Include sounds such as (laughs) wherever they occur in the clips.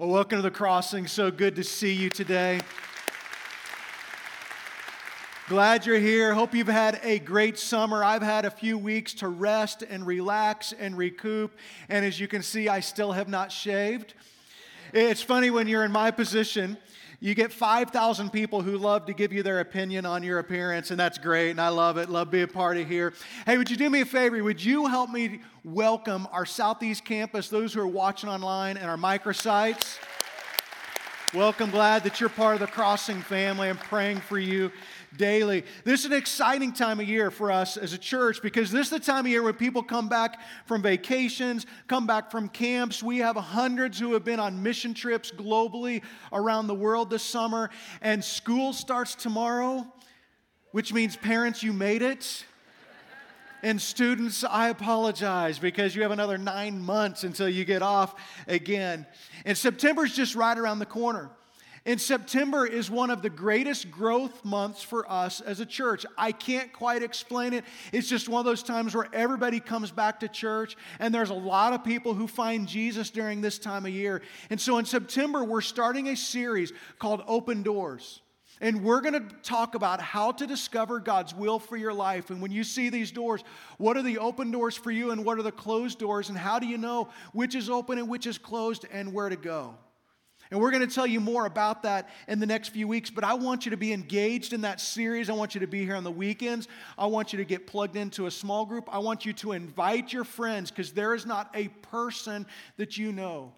Well, welcome to the crossing. So good to see you today. Glad you're here. Hope you've had a great summer. I've had a few weeks to rest and relax and recoup. And as you can see, I still have not shaved. It's funny when you're in my position, you get 5,000 people who love to give you their opinion on your appearance, and that's great, and I love it. Love being a part of here. Hey, would you do me a favor? Would you help me welcome our Southeast campus, those who are watching online, and our microsites? Welcome, glad that you're part of the Crossing family. I'm praying for you daily. This is an exciting time of year for us as a church because this is the time of year when people come back from vacations, come back from camps. We have hundreds who have been on mission trips globally around the world this summer, and school starts tomorrow, which means parents, you made it. And students, I apologize because you have another nine months until you get off again. And September's just right around the corner. And September is one of the greatest growth months for us as a church. I can't quite explain it. It's just one of those times where everybody comes back to church, and there's a lot of people who find Jesus during this time of year. And so in September, we're starting a series called Open Doors. And we're going to talk about how to discover God's will for your life. And when you see these doors, what are the open doors for you and what are the closed doors? And how do you know which is open and which is closed and where to go? And we're going to tell you more about that in the next few weeks, but I want you to be engaged in that series. I want you to be here on the weekends. I want you to get plugged into a small group. I want you to invite your friends because there is not a person that you know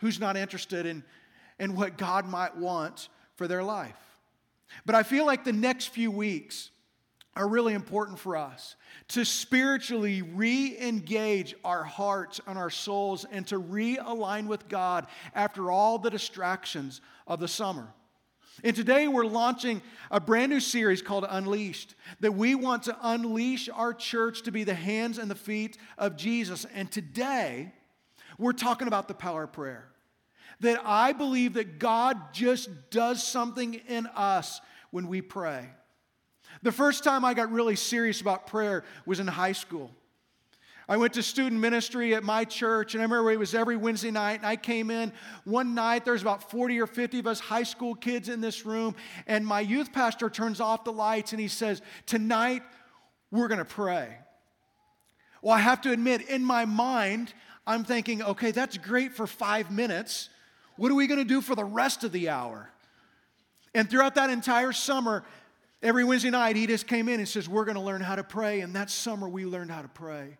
who's not interested in, in what God might want for their life. But I feel like the next few weeks are really important for us to spiritually re engage our hearts and our souls and to realign with God after all the distractions of the summer. And today we're launching a brand new series called Unleashed that we want to unleash our church to be the hands and the feet of Jesus. And today we're talking about the power of prayer. That I believe that God just does something in us when we pray. The first time I got really serious about prayer was in high school. I went to student ministry at my church, and I remember it was every Wednesday night. And I came in one night, there's about 40 or 50 of us high school kids in this room, and my youth pastor turns off the lights and he says, Tonight, we're to pray. Well, I have to admit, in my mind, I'm thinking, okay, that's great for five minutes. What are we to do for the rest of the hour? And throughout that entire summer, Every Wednesday night, he just came in and says, We're going to learn how to pray. And that summer, we learned how to pray.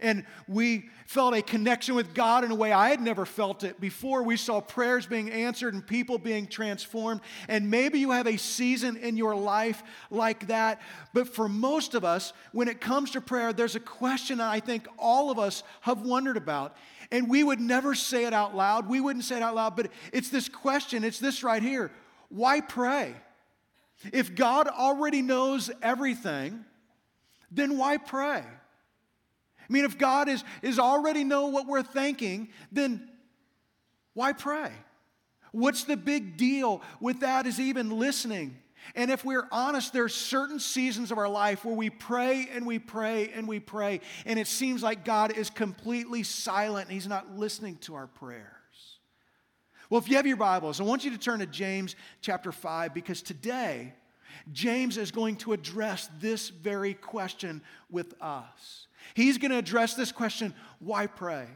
And we felt a connection with God in a way I had never felt it before. We saw prayers being answered and people being transformed. And maybe you have a season in your life like that. But for most of us, when it comes to prayer, there's a question that I think all of us have wondered about. And we would never say it out loud. We wouldn't say it out loud, but it's this question it's this right here why pray? If God already knows everything, then why pray? I mean, if God is, is already know what we're thinking, then why pray? What's the big deal with that is even listening? And if we're honest, there are certain seasons of our life where we pray and we pray and we pray, and it seems like God is completely silent and He's not listening to our prayer. Well, if you have your Bibles, I want you to turn to James chapter 5 because today James is going to address this very question with us. He's going to address this question why pray?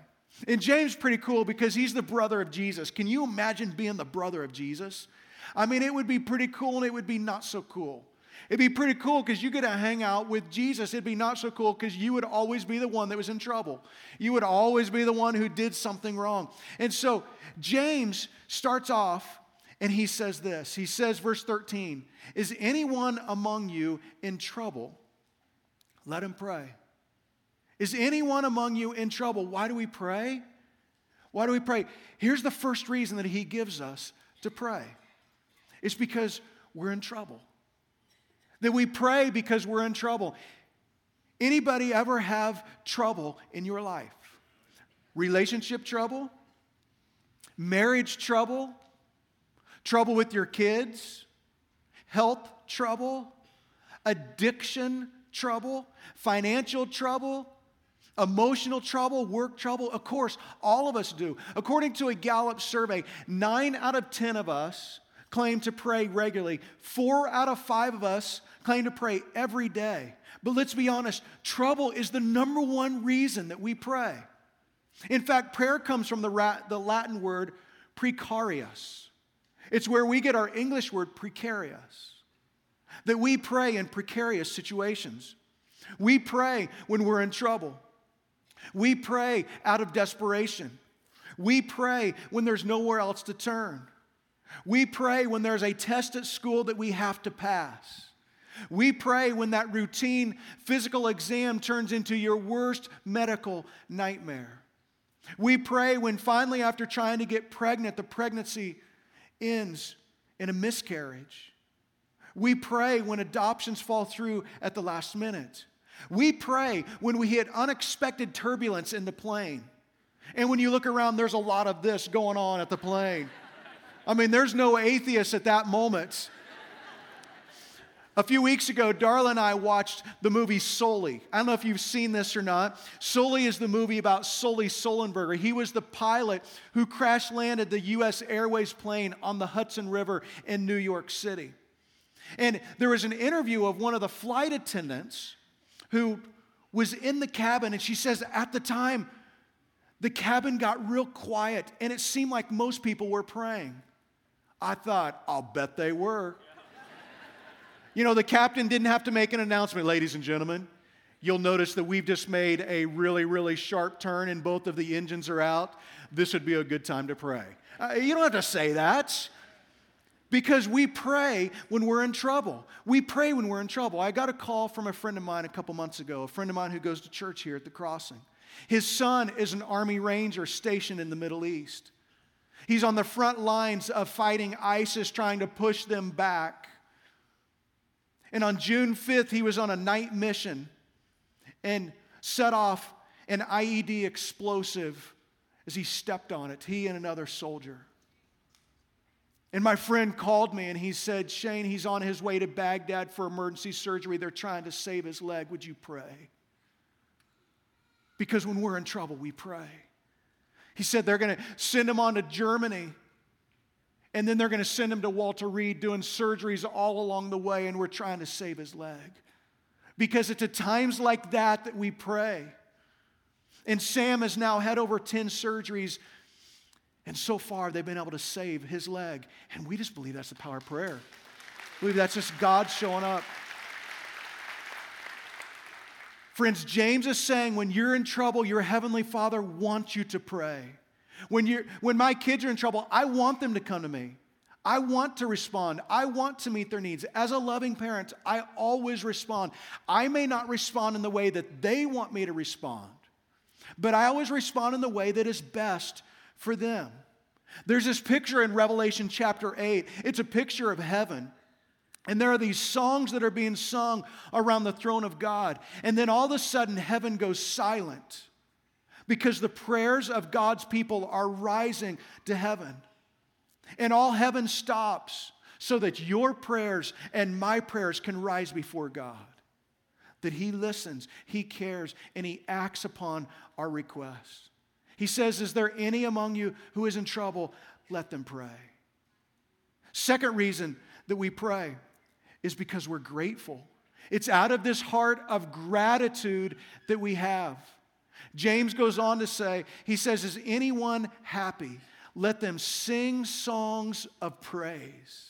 And James pretty cool because he's the brother of Jesus. Can you imagine being the brother of Jesus? I mean, it would be pretty cool and it would be not so cool. It'd be pretty cool because you get to hang out with Jesus. It'd be not so cool because you would always be the one that was in trouble. You would always be the one who did something wrong. And so James starts off and he says this. He says, verse 13, Is anyone among you in trouble? Let him pray. Is anyone among you in trouble? Why do we pray? Why do we pray? Here's the first reason that he gives us to pray it's because we're in trouble that we pray because we're in trouble. Anybody ever have trouble in your life? Relationship trouble? Marriage trouble? Trouble with your kids? Health trouble? Addiction trouble? Financial trouble? Emotional trouble, work trouble, of course, all of us do. According to a Gallup survey, nine out of 10 of us claim to pray regularly. Four out of five of us claim to pray every day. But let's be honest, trouble is the number one reason that we pray. In fact, prayer comes from the, the Latin word precarious. It's where we get our English word precarious. That we pray in precarious situations. We pray when we're in trouble. We pray out of desperation. We pray when there's nowhere else to turn. We pray when there's a test at school that we have to pass. We pray when that routine physical exam turns into your worst medical nightmare. We pray when finally, after trying to get pregnant, the pregnancy ends in a miscarriage. We pray when adoptions fall through at the last minute. We pray when we hit unexpected turbulence in the plane. And when you look around, there's a lot of this going on at the plane. I mean, there's no atheists at that moment. A few weeks ago, Darla and I watched the movie Sully. I don't know if you've seen this or not. Sully is the movie about Sully Sullenberger. He was the pilot who crash landed the U.S. Airways plane on the Hudson River in New York City. And there was an interview of one of the flight attendants who was in the cabin, and she says at the time, the cabin got real quiet, and it seemed like most people were praying. I thought, I'll bet they were. You know, the captain didn't have to make an announcement, ladies and gentlemen. You'll notice that we've just made a really, really sharp turn and both of the engines are out. This would be a good time to pray. Uh, you don't have to say that because we pray when we're in trouble. We pray when we're in trouble. I got a call from a friend of mine a couple months ago, a friend of mine who goes to church here at the crossing. His son is an Army Ranger stationed in the Middle East. He's on the front lines of fighting ISIS, trying to push them back. And on June 5th, he was on a night mission and set off an IED explosive as he stepped on it, he and another soldier. And my friend called me and he said, Shane, he's on his way to Baghdad for emergency surgery. They're trying to save his leg. Would you pray? Because when we're in trouble, we pray. He said they're going to send him on to Germany and then they're going to send him to Walter Reed doing surgeries all along the way, and we're trying to save his leg. Because it's at times like that that we pray. And Sam has now had over 10 surgeries, and so far they've been able to save his leg. And we just believe that's the power of prayer. We believe that's just God showing up. Friends, James is saying when you're in trouble, your heavenly Father wants you to pray. When, you're, when my kids are in trouble, I want them to come to me. I want to respond. I want to meet their needs. As a loving parent, I always respond. I may not respond in the way that they want me to respond, but I always respond in the way that is best for them. There's this picture in Revelation chapter 8. It's a picture of heaven. And there are these songs that are being sung around the throne of God. And then all of a sudden, heaven goes silent because the prayers of God's people are rising to heaven. And all heaven stops so that your prayers and my prayers can rise before God. That He listens, He cares, and He acts upon our requests. He says, Is there any among you who is in trouble? Let them pray. Second reason that we pray is because we're grateful. It's out of this heart of gratitude that we have. James goes on to say, he says, Is anyone happy? Let them sing songs of praise.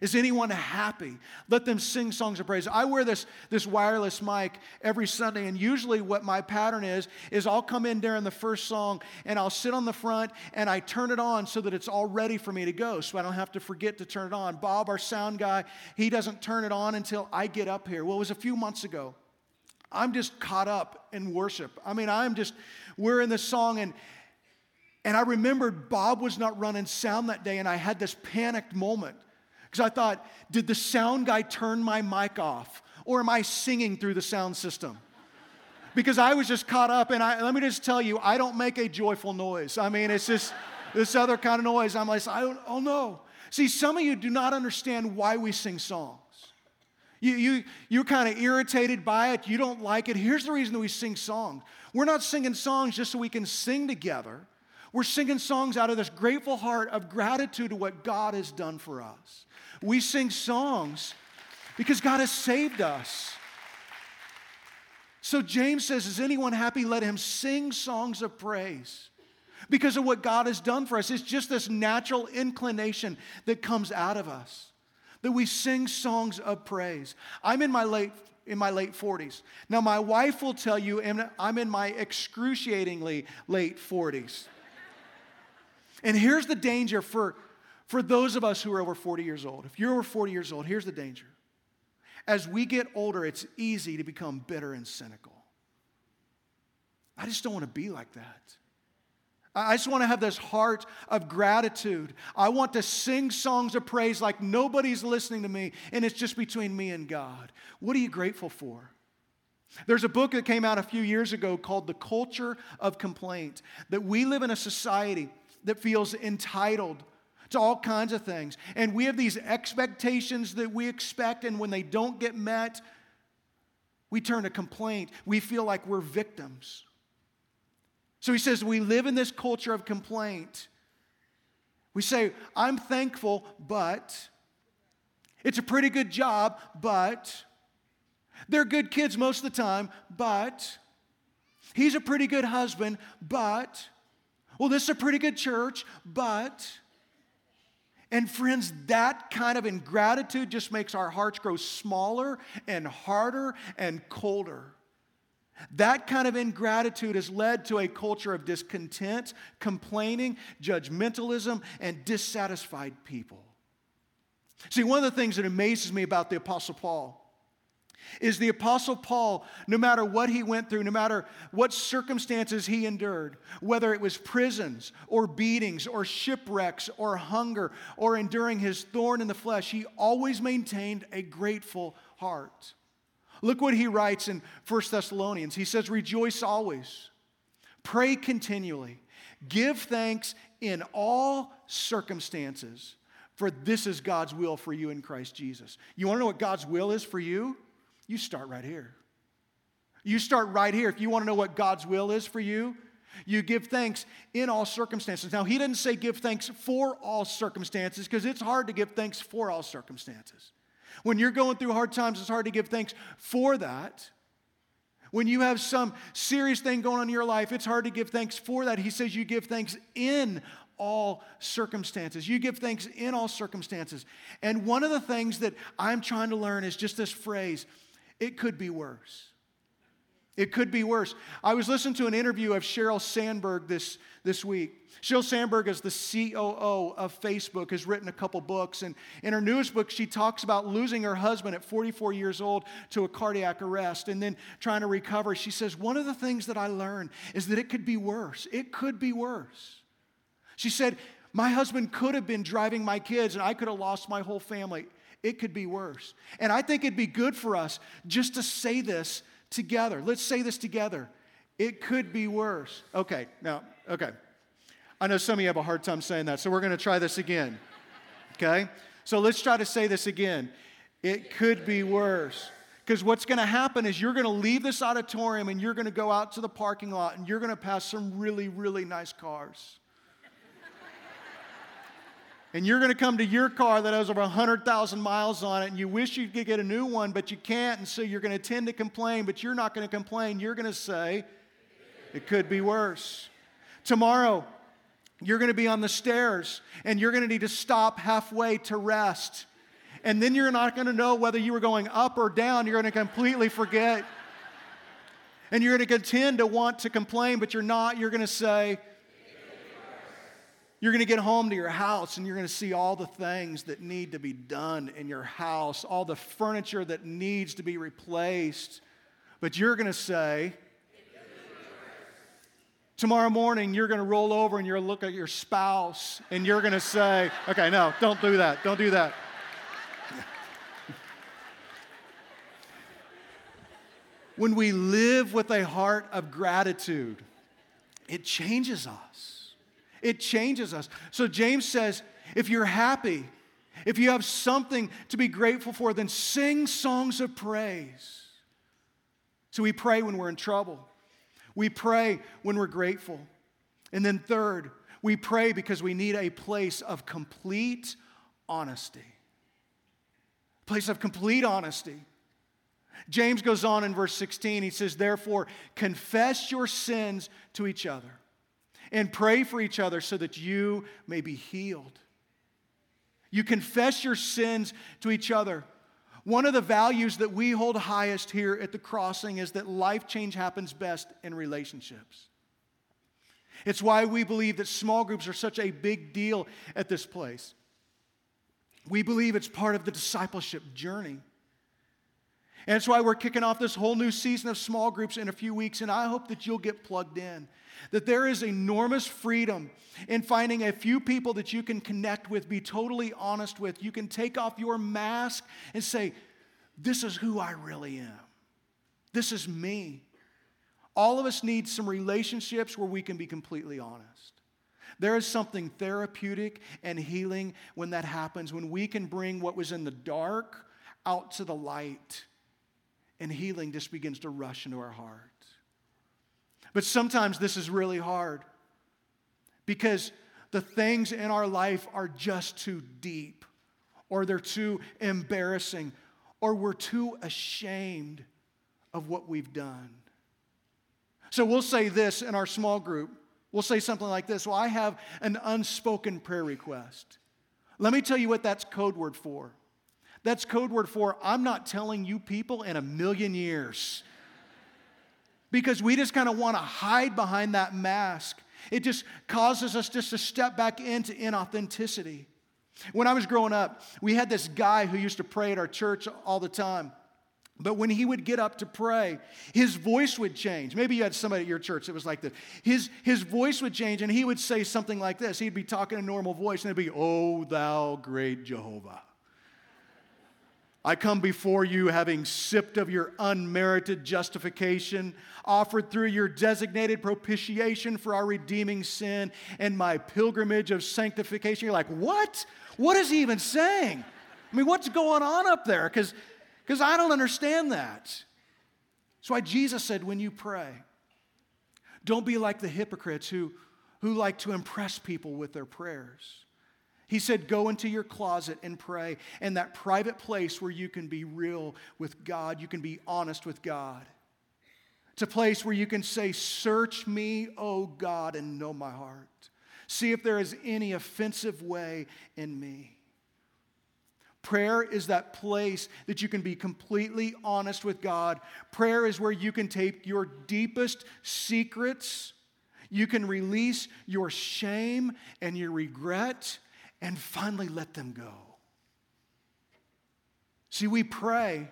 Is anyone happy? Let them sing songs of praise. I wear this, this wireless mic every Sunday, and usually what my pattern is, is I'll come in during the first song and I'll sit on the front and I turn it on so that it's all ready for me to go so I don't have to forget to turn it on. Bob, our sound guy, he doesn't turn it on until I get up here. Well, it was a few months ago. I'm just caught up in worship. I mean, I'm just, we're in this song, and, and I remembered Bob was not running sound that day, and I had this panicked moment because I thought, did the sound guy turn my mic off? Or am I singing through the sound system? Because I was just caught up, and I, let me just tell you, I don't make a joyful noise. I mean, it's just this other kind of noise. I'm like, I don't, oh no. See, some of you do not understand why we sing songs. You, you, you're kind of irritated by it. You don't like it. Here's the reason that we sing songs. We're not singing songs just so we can sing together. We're singing songs out of this grateful heart of gratitude to what God has done for us. We sing songs because God has saved us. So James says, Is anyone happy? Let him sing songs of praise because of what God has done for us. It's just this natural inclination that comes out of us that we sing songs of praise. I'm in my late in my late 40s. Now my wife will tell you I'm in my excruciatingly late 40s. And here's the danger for for those of us who are over 40 years old. If you're over 40 years old, here's the danger. As we get older, it's easy to become bitter and cynical. I just don't want to be like that. I just want to have this heart of gratitude. I want to sing songs of praise like nobody's listening to me and it's just between me and God. What are you grateful for? There's a book that came out a few years ago called The Culture of Complaint that we live in a society that feels entitled to all kinds of things. And we have these expectations that we expect, and when they don't get met, we turn to complaint. We feel like we're victims. So he says, We live in this culture of complaint. We say, I'm thankful, but it's a pretty good job, but they're good kids most of the time, but he's a pretty good husband, but well, this is a pretty good church, but and friends, that kind of ingratitude just makes our hearts grow smaller and harder and colder. That kind of ingratitude has led to a culture of discontent, complaining, judgmentalism, and dissatisfied people. See, one of the things that amazes me about the Apostle Paul is the Apostle Paul, no matter what he went through, no matter what circumstances he endured, whether it was prisons or beatings or shipwrecks or hunger or enduring his thorn in the flesh, he always maintained a grateful heart. Look what he writes in 1 Thessalonians. He says, Rejoice always, pray continually, give thanks in all circumstances, for this is God's will for you in Christ Jesus. You want to know what God's will is for you? You start right here. You start right here. If you want to know what God's will is for you, you give thanks in all circumstances. Now, he didn't say give thanks for all circumstances because it's hard to give thanks for all circumstances. When you're going through hard times, it's hard to give thanks for that. When you have some serious thing going on in your life, it's hard to give thanks for that. He says you give thanks in all circumstances. You give thanks in all circumstances. And one of the things that I'm trying to learn is just this phrase it could be worse. It could be worse. I was listening to an interview of Sheryl Sandberg this, this week. Sheryl Sandberg is the COO of Facebook, has written a couple books. And in her newest book, she talks about losing her husband at 44 years old to a cardiac arrest and then trying to recover. She says, One of the things that I learned is that it could be worse. It could be worse. She said, My husband could have been driving my kids and I could have lost my whole family. It could be worse. And I think it'd be good for us just to say this together. Let's say this together. It could be worse. Okay, now, okay. I know some of you have a hard time saying that, so we're going to try this again. Okay? So let's try to say this again. It could be worse. Because what's going to happen is you're going to leave this auditorium and you're going to go out to the parking lot and you're going to pass some really, really nice cars. And you're going to come to your car that has over 100,000 miles on it and you wish you could get a new one, but you can't. And so you're going to tend to complain, but you're not going to complain. You're going to say, it could be worse. Tomorrow, you're going to be on the stairs and you're going to need to stop halfway to rest. And then you're not going to know whether you were going up or down. You're going to completely forget. And you're going to contend to want to complain, but you're not. You're going to say, you're going to get home to your house and you're going to see all the things that need to be done in your house, all the furniture that needs to be replaced. But you're going to say, Tomorrow morning, you're going to roll over and you're going to look at your spouse and you're going to say, okay, no, don't do that. Don't do that. (laughs) when we live with a heart of gratitude, it changes us. It changes us. So James says, if you're happy, if you have something to be grateful for, then sing songs of praise. So we pray when we're in trouble. We pray when we're grateful. And then, third, we pray because we need a place of complete honesty. Place of complete honesty. James goes on in verse 16. He says, Therefore, confess your sins to each other and pray for each other so that you may be healed. You confess your sins to each other. One of the values that we hold highest here at the crossing is that life change happens best in relationships. It's why we believe that small groups are such a big deal at this place. We believe it's part of the discipleship journey. And that's why we're kicking off this whole new season of small groups in a few weeks, and I hope that you'll get plugged in. That there is enormous freedom in finding a few people that you can connect with, be totally honest with. You can take off your mask and say, This is who I really am. This is me. All of us need some relationships where we can be completely honest. There is something therapeutic and healing when that happens, when we can bring what was in the dark out to the light, and healing just begins to rush into our heart. But sometimes this is really hard because the things in our life are just too deep, or they're too embarrassing, or we're too ashamed of what we've done. So we'll say this in our small group. We'll say something like this Well, I have an unspoken prayer request. Let me tell you what that's code word for. That's code word for I'm not telling you people in a million years because we just kind of want to hide behind that mask. It just causes us just to step back into inauthenticity. When I was growing up, we had this guy who used to pray at our church all the time. But when he would get up to pray, his voice would change. Maybe you had somebody at your church that was like this. His, his voice would change, and he would say something like this. He'd be talking a normal voice, and it'd be, Oh, thou great Jehovah. I come before you having sipped of your unmerited justification, offered through your designated propitiation for our redeeming sin and my pilgrimage of sanctification. You're like, what? What is he even saying? I mean, what's going on up there? Because I don't understand that. That's why Jesus said, when you pray, don't be like the hypocrites who, who like to impress people with their prayers. He said, Go into your closet and pray, in that private place where you can be real with God, you can be honest with God. It's a place where you can say, Search me, O God, and know my heart. See if there is any offensive way in me. Prayer is that place that you can be completely honest with God. Prayer is where you can take your deepest secrets. You can release your shame and your regret and finally let them go. See, we pray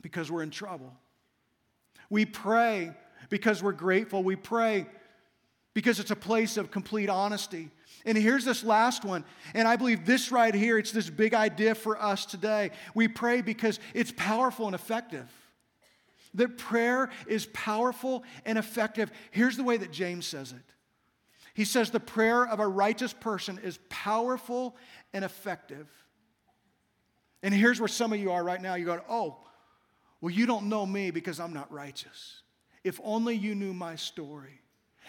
because we're in trouble. We pray because we're grateful. We pray because it's a place of complete honesty. And here's this last one. And I believe this right here, it's this big idea for us today. We pray because it's powerful and effective. That prayer is powerful and effective. Here's the way that James says it he says the prayer of a righteous person is powerful and effective. And here's where some of you are right now. You go, oh, well, you don't know me because I'm not righteous. If only you knew my story.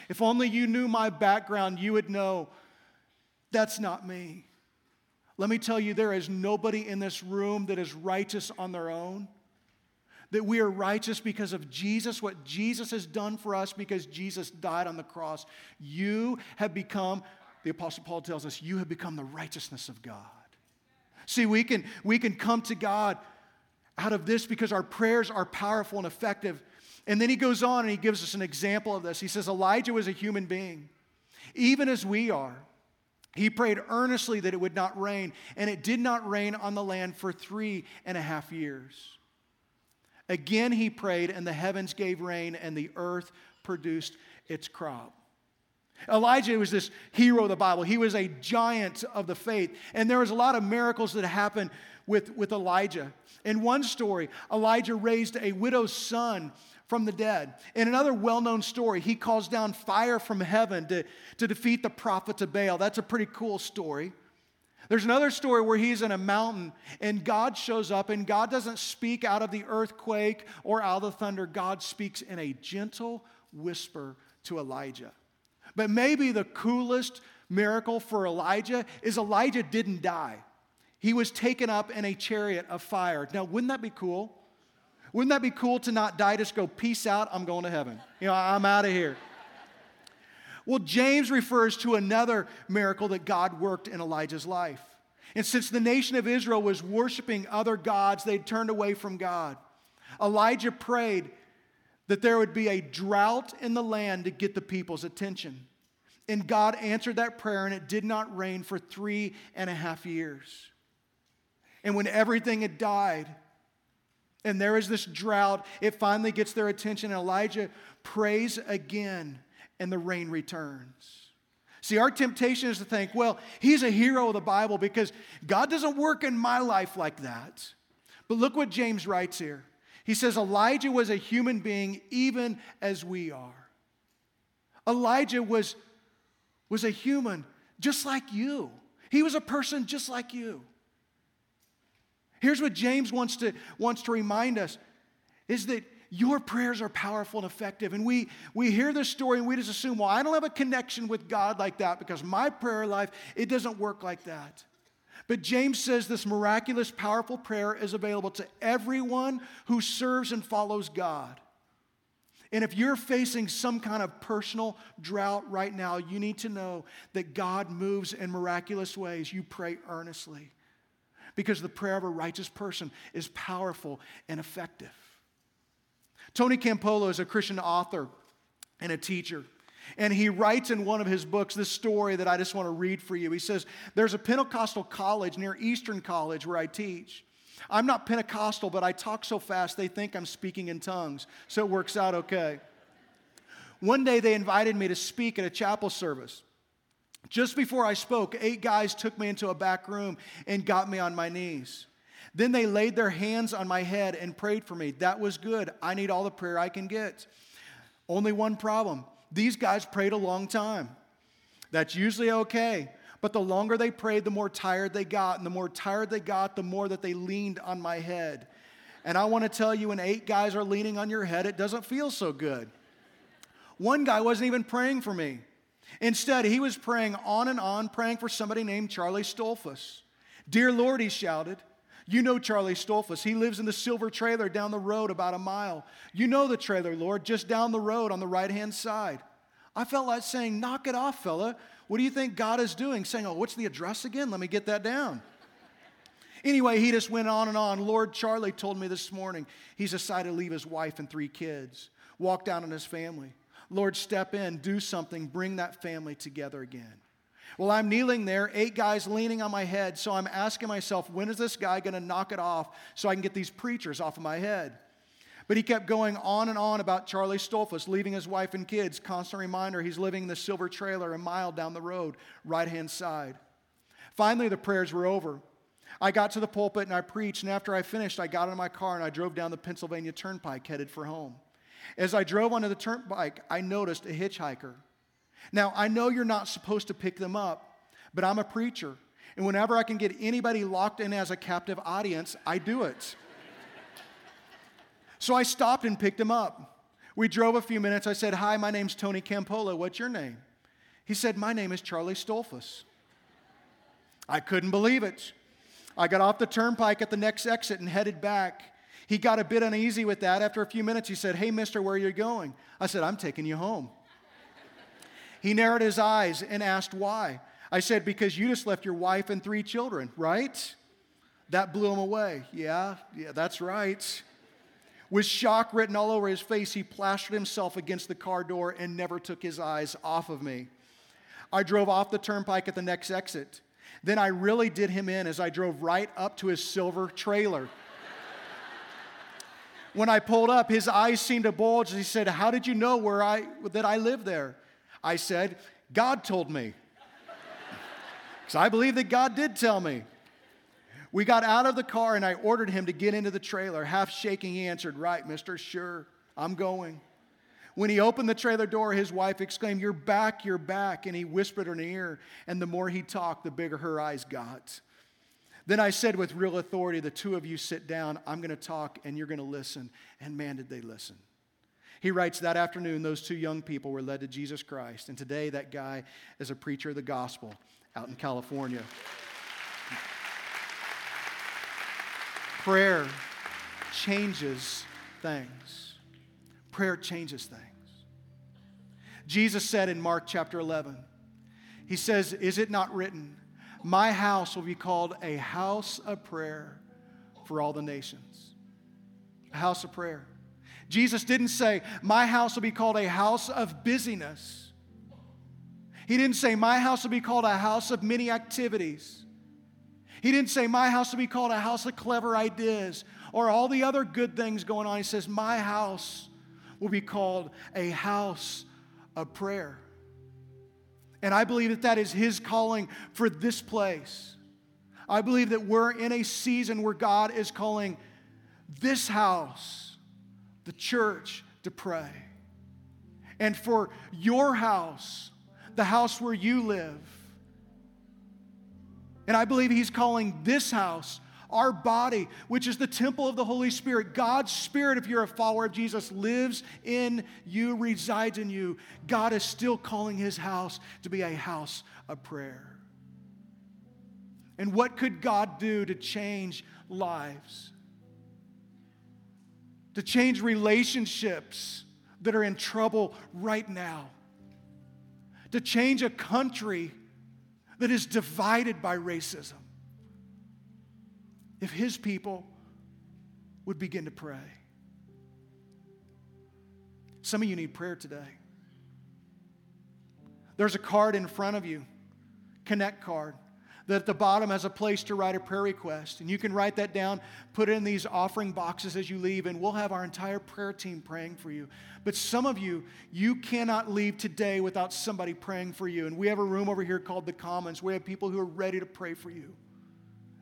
If only you knew my background, you would know that's not me. Let me tell you, there is nobody in this room that is righteous on their own that we are righteous because of Jesus, what Jesus has done for us because Jesus died on the cross. You have become, the Apostle Paul tells us, you have become the righteousness of God. See, we can, we can come to God out of this because our prayers are powerful and effective. And then he goes on and he gives us an example of this. He says, Elijah was a human being, even as we are. He prayed earnestly that it would not rain, and it did not rain on the land for three and a half years. Again he prayed, and the heavens gave rain, and the earth produced its crop. Elijah was this hero of the Bible. He was a giant of the faith. And there was a lot of miracles that happened with, with Elijah. In one story, Elijah raised a widow's son from the dead. In another well known story, he calls down fire from heaven to, to defeat the prophets of Baal. That's a pretty cool story. There's another story where he's in a mountain and God shows up, and God doesn't speak out of the earthquake or out of the thunder. God speaks in a gentle whisper to Elijah. But maybe the coolest miracle for Elijah is Elijah didn't die. He was taken up in a chariot of fire. Now, wouldn't that be cool? Wouldn't that be cool to not die? Just go, peace out, I'm going to heaven. You know, I'm out of here. Well, James refers to another miracle that God worked in Elijah's life. And since the nation of Israel was worshiping other gods, they'd turned away from God. Elijah prayed that there would be a drought in the land to get the people's attention. And God answered that prayer, and it did not rain for three and a half years. And when everything had died, and there is this drought, it finally gets their attention. And Elijah prays again and the rain returns. See, our temptation is to think, well, he's a hero of the Bible because God doesn't work in my life like that. But look what James writes here. He says, Elijah was a human being even as we are. Elijah was, was a human just like you, he was a person just like you. Here's what James wants to, wants to remind us is that your prayers are powerful and effective. And we, we hear this story and we just assume, well, I don't have a connection with God like that because my prayer life, it doesn't work like that. But James says this miraculous, powerful prayer is available to everyone who serves and follows God. And if you're facing some kind of personal drought right now, you need to know that God moves in miraculous ways. You pray earnestly because the prayer of a righteous person is powerful and effective. Tony Campolo is a Christian author and a teacher. And he writes in one of his books this story that I just want to read for you. He says, There's a Pentecostal college near Eastern College where I teach. I'm not Pentecostal, but I talk so fast they think I'm speaking in tongues, so it works out okay. One day they invited me to speak at a chapel service. Just before I spoke, eight guys took me into a back room and got me on my knees. Then they laid their hands on my head and prayed for me. That was good. I need all the prayer I can get. Only one problem these guys prayed a long time. That's usually okay. But the longer they prayed, the more tired they got. And the more tired they got, the more that they leaned on my head. And I want to tell you, when eight guys are leaning on your head, it doesn't feel so good. One guy wasn't even praying for me. Instead, he was praying on and on, praying for somebody named Charlie Stolfus. Dear Lord, he shouted, you know Charlie Stolfus. He lives in the silver trailer down the road about a mile. You know the trailer, Lord, just down the road on the right hand side. I felt like saying, Knock it off, fella. What do you think God is doing? Saying, Oh, what's the address again? Let me get that down. Anyway, he just went on and on. Lord Charlie told me this morning he's decided to leave his wife and three kids, walk down on his family. Lord, step in, do something, bring that family together again. Well, I'm kneeling there, eight guys leaning on my head, so I'm asking myself, when is this guy going to knock it off so I can get these preachers off of my head? But he kept going on and on about Charlie Stolfus leaving his wife and kids. Constant reminder he's living in the silver trailer a mile down the road, right hand side. Finally, the prayers were over. I got to the pulpit and I preached, and after I finished, I got in my car and I drove down the Pennsylvania Turnpike headed for home. As I drove onto the turnpike, I noticed a hitchhiker. Now, I know you're not supposed to pick them up, but I'm a preacher. And whenever I can get anybody locked in as a captive audience, I do it. so I stopped and picked him up. We drove a few minutes. I said, Hi, my name's Tony Campolo. What's your name? He said, My name is Charlie Stolfus. I couldn't believe it. I got off the turnpike at the next exit and headed back. He got a bit uneasy with that. After a few minutes, he said, Hey, mister, where are you going? I said, I'm taking you home. He narrowed his eyes and asked why. I said, Because you just left your wife and three children, right? That blew him away. Yeah, yeah, that's right. With shock written all over his face, he plastered himself against the car door and never took his eyes off of me. I drove off the turnpike at the next exit. Then I really did him in as I drove right up to his silver trailer. when I pulled up, his eyes seemed to bulge. And he said, How did you know where I, that I live there? I said, God told me. Because I believe that God did tell me. We got out of the car and I ordered him to get into the trailer. Half shaking, he answered, Right, mister, sure, I'm going. When he opened the trailer door, his wife exclaimed, You're back, you're back. And he whispered in her ear, and the more he talked, the bigger her eyes got. Then I said with real authority, The two of you sit down. I'm going to talk, and you're going to listen. And man, did they listen. He writes that afternoon, those two young people were led to Jesus Christ. And today, that guy is a preacher of the gospel out in California. Prayer changes things. Prayer changes things. Jesus said in Mark chapter 11, He says, Is it not written, My house will be called a house of prayer for all the nations? A house of prayer. Jesus didn't say, My house will be called a house of busyness. He didn't say, My house will be called a house of many activities. He didn't say, My house will be called a house of clever ideas or all the other good things going on. He says, My house will be called a house of prayer. And I believe that that is His calling for this place. I believe that we're in a season where God is calling this house, the church, to pray. And for your house, the house where you live, and I believe He's calling this house, our body, which is the temple of the Holy Spirit. God's Spirit, if you're a follower of Jesus, lives in you, resides in you. God is still calling His house to be a house of prayer. And what could God do to change lives? To change relationships that are in trouble right now? To change a country that is divided by racism. If his people would begin to pray. Some of you need prayer today. There's a card in front of you, Connect card that at the bottom has a place to write a prayer request. And you can write that down, put it in these offering boxes as you leave, and we'll have our entire prayer team praying for you. But some of you, you cannot leave today without somebody praying for you. And we have a room over here called the Commons. We have people who are ready to pray for you.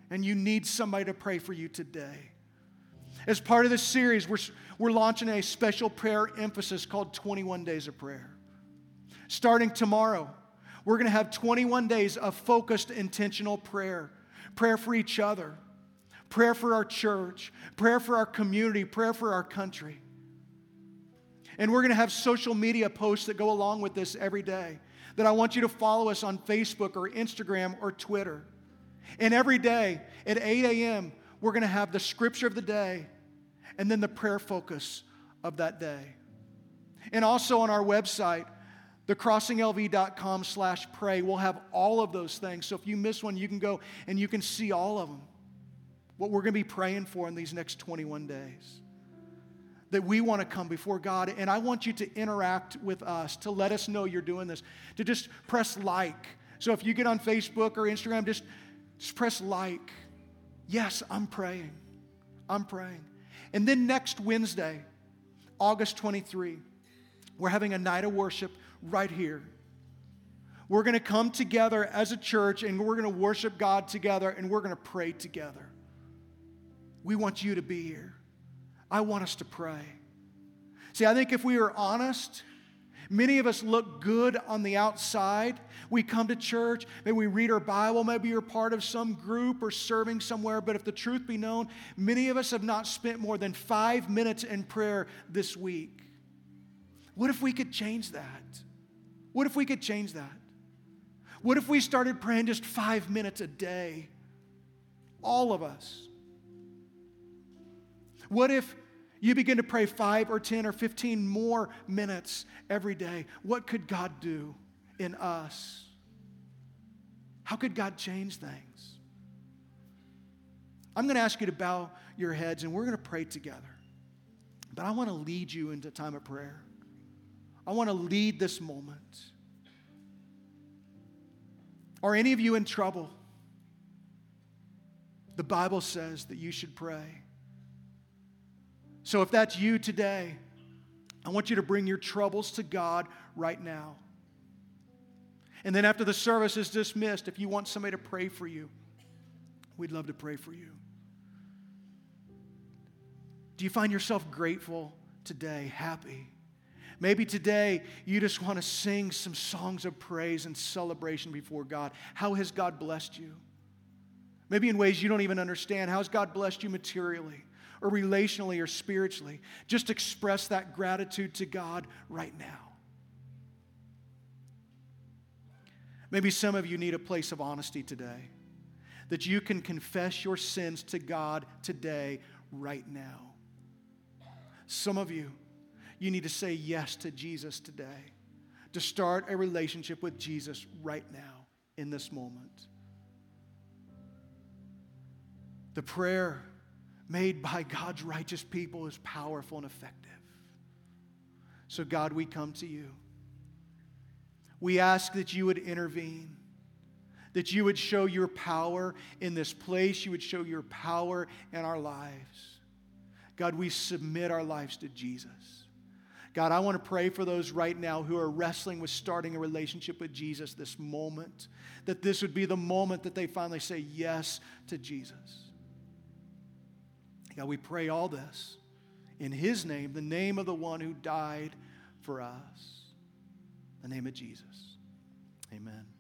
And you need somebody to pray for you today. As part of this series, we're, we're launching a special prayer emphasis called 21 Days of Prayer. Starting tomorrow, we're going to have 21 days of focused, intentional prayer prayer for each other, prayer for our church, prayer for our community, prayer for our country. And we're going to have social media posts that go along with this every day. That I want you to follow us on Facebook or Instagram or Twitter. And every day at 8 a.m., we're going to have the scripture of the day and then the prayer focus of that day. And also on our website, thecrossinglv.com slash pray will have all of those things. So if you miss one, you can go and you can see all of them. What we're going to be praying for in these next 21 days. That we want to come before God. And I want you to interact with us, to let us know you're doing this, to just press like. So if you get on Facebook or Instagram, just, just press like. Yes, I'm praying. I'm praying. And then next Wednesday, August 23, we're having a night of worship right here. We're going to come together as a church and we're going to worship God together and we're going to pray together. We want you to be here. I want us to pray. See, I think if we are honest, many of us look good on the outside. We come to church, maybe we read our Bible, maybe you're part of some group or serving somewhere, but if the truth be known, many of us have not spent more than five minutes in prayer this week. What if we could change that? What if we could change that? What if we started praying just five minutes a day? All of us. What if you begin to pray five or 10 or 15 more minutes every day? What could God do in us? How could God change things? I'm going to ask you to bow your heads and we're going to pray together. But I want to lead you into time of prayer. I want to lead this moment. Are any of you in trouble? The Bible says that you should pray. So if that's you today, I want you to bring your troubles to God right now. And then after the service is dismissed, if you want somebody to pray for you, we'd love to pray for you. Do you find yourself grateful today, happy? Maybe today you just want to sing some songs of praise and celebration before God. How has God blessed you? Maybe in ways you don't even understand. How has God blessed you materially or relationally or spiritually? Just express that gratitude to God right now. Maybe some of you need a place of honesty today, that you can confess your sins to God today, right now. Some of you, you need to say yes to Jesus today, to start a relationship with Jesus right now, in this moment. The prayer made by God's righteous people is powerful and effective. So, God, we come to you. We ask that you would intervene, that you would show your power in this place, you would show your power in our lives. God, we submit our lives to Jesus. God, I want to pray for those right now who are wrestling with starting a relationship with Jesus this moment, that this would be the moment that they finally say yes to Jesus. God, we pray all this in His name, the name of the one who died for us the name of Jesus. Amen.